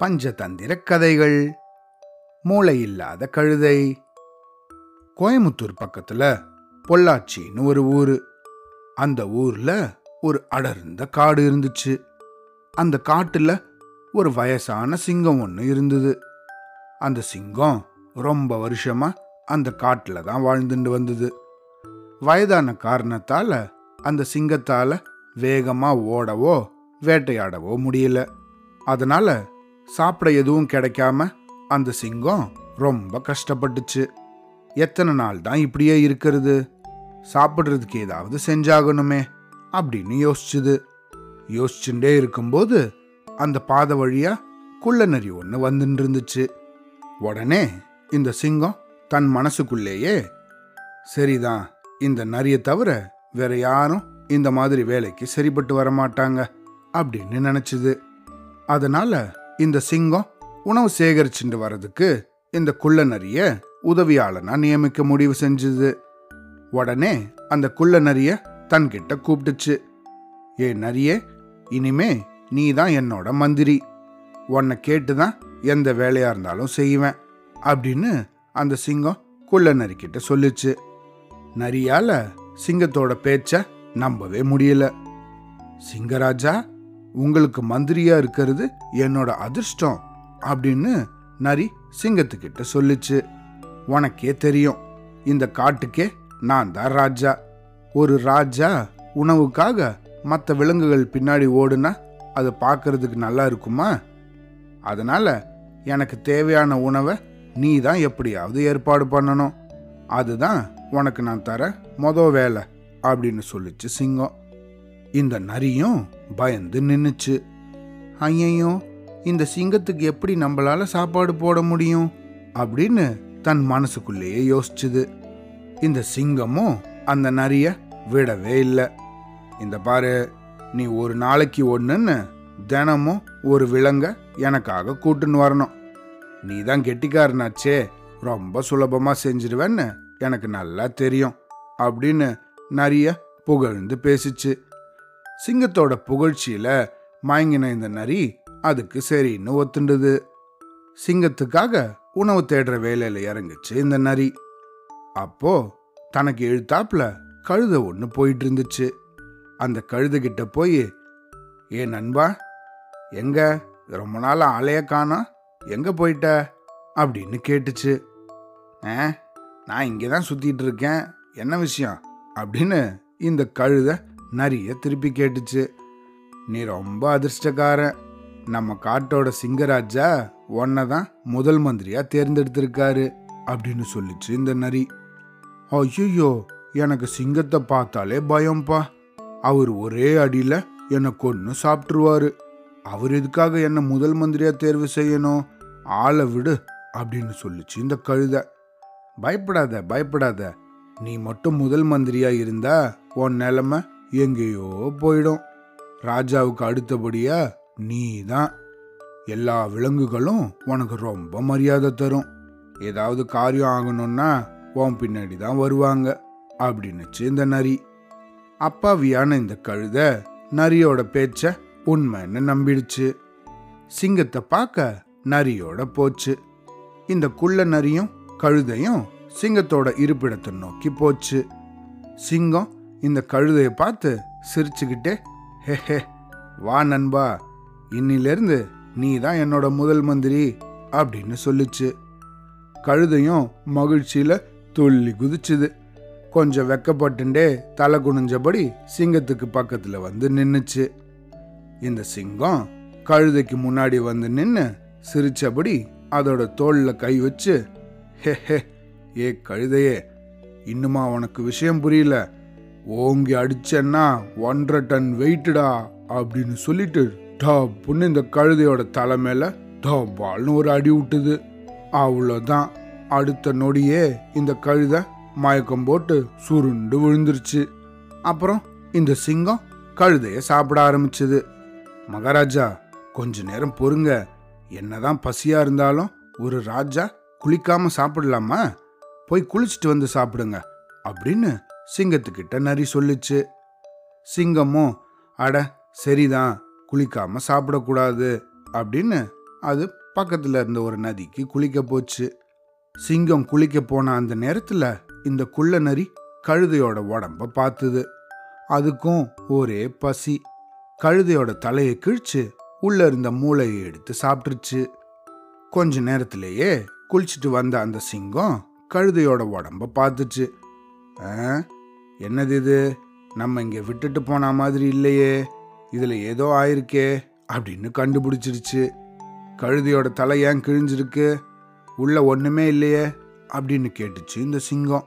பஞ்சதந்திர கதைகள். மூளை இல்லாத கழுதை. கோயமுத்தூர் பக்கத்துல பொள்ளாச்சின்னு ஒரு ஊரு. அந்த ஊர்ல ஒரு அடர்ந்த காடு இருந்துச்சு. அந்த காட்டுல ஒரு வயசான சிங்கம் ஒன்று இருந்தது. அந்த சிங்கம் ரொம்ப வருஷமா அந்த காட்டுல தான் வாழ்ந்துட்டு வந்தது. வயதான காரணத்தால அந்த சிங்கத்தால வேகமா ஓடவோ வேட்டையாடவோ முடியல. அதனால சாப்பிட எதுவும் கிடைக்காம அந்த சிங்கம் ரொம்ப கஷ்டப்பட்டுச்சு. எத்தனை நாள் தான் இப்படியே இருக்கிறது? சாப்பிட்றதுக்கு ஏதாவது செஞ்சாகணுமே அப்படின்னு யோசிச்சுது. யோசிச்சுட்டே இருக்கும்போது அந்த பாதை வழியா குள்ளநரி ஒன்று வந்துட்டு இருந்துச்சு உடனே இந்த சிங்கம் தன் மனசுக்குள்ளேயே சரிதான் இந்த நரியை தவிர வேற யாரும் இந்த மாதிரி வேலைக்கு சரிப்பட்டு வர மாட்டாங்க அப்படின்னு நினச்சிது. அதனால இந்த சிங்கம் உணவு சேகரிச்சுட்டு வர்றதுக்கு இந்த குள்ள நரிய உதவியாளனா நியமிக்க முடிவு செஞ்சது. உடனே அந்த குள்ள நரிய தன்கிட்ட கூப்பிட்டுச்சு ஏ நரியே இனிமே நீ தான் என்னோட மந்திரி. உன்னை கேட்டு தான் எந்த வேலையா இருந்தாலும் செய்வேன் அப்படின்னு அந்த சிங்கம் குள்ள நரிக்கிட்ட சொல்லிச்சு. நரியால சிங்கத்தோட பேச்ச நம்பவே முடியல. சிங்கராஜா உங்களுக்கு மந்திரியா இருக்கிறது என்னோட அதிர்ஷ்டம் அப்படின்னு நரி சிங்கத்துக்கிட்ட சொல்லிச்சு. உனக்கே தெரியும். இந்த காட்டுக்கே நான் தான் ராஜா. ஒரு ராஜா உணவுக்காக மற்ற விலங்குகள் பின்னாடி ஓடுனா அதை பார்க்கறதுக்கு நல்லா இருக்குமா? அதனால எனக்கு தேவையான உணவை நீ தான் எப்படியாவது ஏற்பாடு பண்ணணும். அதுதான் உனக்கு நான் தர மொதல் வேலை அப்படின்னு சொல்லிச்சு சிங்கம். இந்த நரியும் பயந்து நின்னுச்சு. ஐயையும் இந்த சிங்கத்துக்கு எப்படி நம்மளால சாப்பாடு போட முடியும்? அப்படின்னு தன் மனசுக்குள்ளேயே யோசிச்சுது. இந்த சிங்கமும் அந்த நரிய விடவே இல்லை. இந்த பாரு நீ ஒரு நாளைக்கு ஒன்றுன்னு தினமும் ஒரு விலங்க எனக்காக கூட்டுன்னு வரணும். நீ தான் கெட்டிக்காரனாச்சே ரொம்ப சுலபமாக செஞ்சிருவேன்னு எனக்கு நல்லா தெரியும் அப்படின்னு நரிய புகழ்ந்து பேசிச்சு. சிங்கத்தோட புகழ்ச்சியில மயங்கின இந்த நரி அதுக்கு சரின்னு ஒத்துண்டுது. சிங்கத்துக்காக உணவு தேடுற வேலையில இறங்குச்சு இந்த நரி. அப்போ தனக்கு எழுத்தாப்புல கழுத ஒன்று போயிட்டு இருந்துச்சு. அந்த கழுதுகிட்ட போய் ஏ நண்பா எங்க? ரொம்ப நாள் ஆளைய காணோம் எங்க போயிட்ட? அப்படின்னு கேட்டுச்சு. ஆ நான் இங்கே தான் சுத்திட்டு இருக்கேன். என்ன விஷயம்? அப்படின்னு இந்த கழுதை நிறைய திருப்பி கேட்டுச்சு. நீ ரொம்ப அதிர்ஷ்டக்காரன். நம்ம காட்டோட சிங்கராஜா உன்னை தான் முதல் மந்திரியாக தேர்ந்தெடுத்திருக்காரு அப்படின்னு சொல்லிச்சு இந்த நரி. ஐயோ எனக்கு சிங்கத்தை பார்த்தாலே பயம்பா. அவர் ஒரே அடியில் என்னை கொன்று சாப்பிட்ருவாரு அவர் எதுக்காக என்னை முதல் மந்திரியாக தேர்வு செய்யணும்? ஆளை விடு அப்படின்னு சொல்லிச்சு இந்த கழுத. பயப்படாத பயப்படாத. நீ மட்டும் முதல் மந்திரியாக இருந்தா உன் நிலமை எங்கேயோ போயிடும். ராஜாவுக்கு அடுத்தபடியா நீ தான் எல்லா விலங்குகளும் உனக்கு ரொம்ப மரியாதை தரும். ஏதாவது காரியம் ஆகணும்னா உன் பின்னாடி தான் வருவாங்க அப்படின்னுச்சு இந்த நரி. அப்பாவியான இந்த கழுத நரியோட பேச்ச உண்மைன்னு நம்பிடுச்சு. சிங்கத்தை பார்க்க நரியோட போச்சு. இந்த குள்ள நரியும் கழுதையும் சிங்கத்தோட இருப்பிடத்தை நோக்கி போச்சு. சிங்கம் இந்த கழுதையை பார்த்து சிரிச்சுக்கிட்டே ஹே ஹே வா நண்பா இன்னிலிருந்து நீ தான் என்னோட முதல் மந்திரி அப்படின்னு சொல்லுச்சு. கழுதையும் மகிழ்ச்சியில் துள்ளி குதிச்சுது. கொஞ்சம் வெக்கப்பட்டுண்டே தலை குனிஞ்சபடி சிங்கத்துக்கு பக்கத்தில் வந்து நின்றுச்சு இந்த சிங்கம் கழுதைக்கு முன்னாடி வந்து நின்று சிரிச்சபடி அதோட தோளில் கை வச்சு ஹே ஹே ஏ கழுதையே இன்னுமா உனக்கு விஷயம் புரியல? ஓங்கி அடிச்சேன்னா ஒன்றரை டன் வெயிட்டுடா அப்படின்னு சொல்லிட்டு டப்புன்னு இந்த கழுதையோட தலை டப்பால்னு ஒரு அடி விட்டுது. அவ்வளோதான். அடுத்த நொடியே இந்த கழுதை மயக்கம் போட்டு சுருண்டு விழுந்துருச்சு. அப்புறம் இந்த சிங்கம் கழுதைய சாப்பிட ஆரம்பிச்சது. மகாராஜா கொஞ்ச நேரம் பொறுங்க. என்னதான் பசியா இருந்தாலும் ஒரு ராஜா குளிக்காம சாப்பிடலாமா? போய் குளிச்சுட்டு வந்து சாப்பிடுங்க அப்படின்னு சிங்கத்துக்கிட்ட நரி சொல்லுச்சு. சிங்கமும் அட சரிதான் குளிக்காம சாப்பிடக்கூடாது அப்படின்னு அது பக்கத்தில் இருந்த ஒரு நதிக்கு குளிக்க போச்சு. சிங்கம் குளிக்க போன அந்த நேரத்தில் இந்த குள்ள நரி கழுதையோட உடம்ப பார்த்துது அதுக்கும் ஒரே பசி. கழுதையோட தலையை கிழிச்சு உள்ள இருந்த மூளையை எடுத்து சாப்பிட்டுருச்சு. கொஞ்ச நேரத்திலேயே குளிச்சுட்டு வந்த அந்த சிங்கம் கழுதையோட உடம்ப பார்த்துச்சு என்னது இது? நம்ம இங்கே விட்டுட்டு போன மாதிரி இல்லையே. இதில் ஏதோ ஆயிருக்கே அப்படின்னு கண்டுபிடிச்சிருச்சு. கழுதையோட தலை ஏன் கிழிஞ்சிருக்கு? உள்ள ஒன்றுமே இல்லையே அப்படின்னு கேட்டுச்சு இந்த சிங்கம்.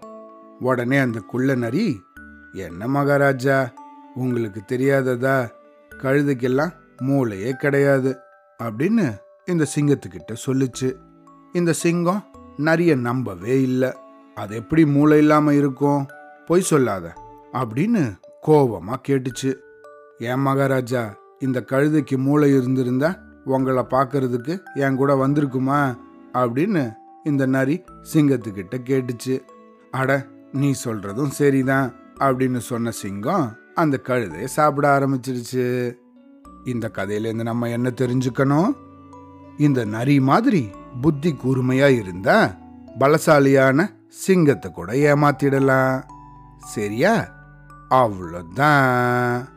உடனே அந்த குள்ள நரி என்ன மகாராஜா? உங்களுக்கு தெரியாததா? கழுதைக்கெல்லாம் மூளையே கிடையாது அப்படின்னு இந்த சிங்கத்துக்கிட்ட சொல்லுச்சு. இந்த சிங்கம் நரிய நம்பவே இல்லை. அது எப்படி மூளை இல்லாமல் இருக்கும்? பொய் சொல்லாத அப்படின்னு கோபமா கேட்டுச்சு. ஏன் மகாராஜா இந்த கழுதைக்கு மூளை இருந்திருந்தா உங்களை பார்க்கறதுக்கு என் கூட வந்திருக்குமா? அப்படின்னு இந்த நரி சிங்கத்துக்கிட்ட கேட்டுச்சு. அட நீ சொல்றதும் சரிதான் அப்படின்னு சொன்ன சிங்கம் அந்த கழுதையை சாப்பிட ஆரம்பிச்சிருச்சு. இந்த கதையிலேருந்து நம்ம என்ன தெரிஞ்சுக்கணும்? இந்த நரி மாதிரி புத்தி கூர்மையா இருந்தா பலசாலியான சிங்கத்தை கூட ஏமாத்திடலாம். சரியா? அவ்வளோதான்.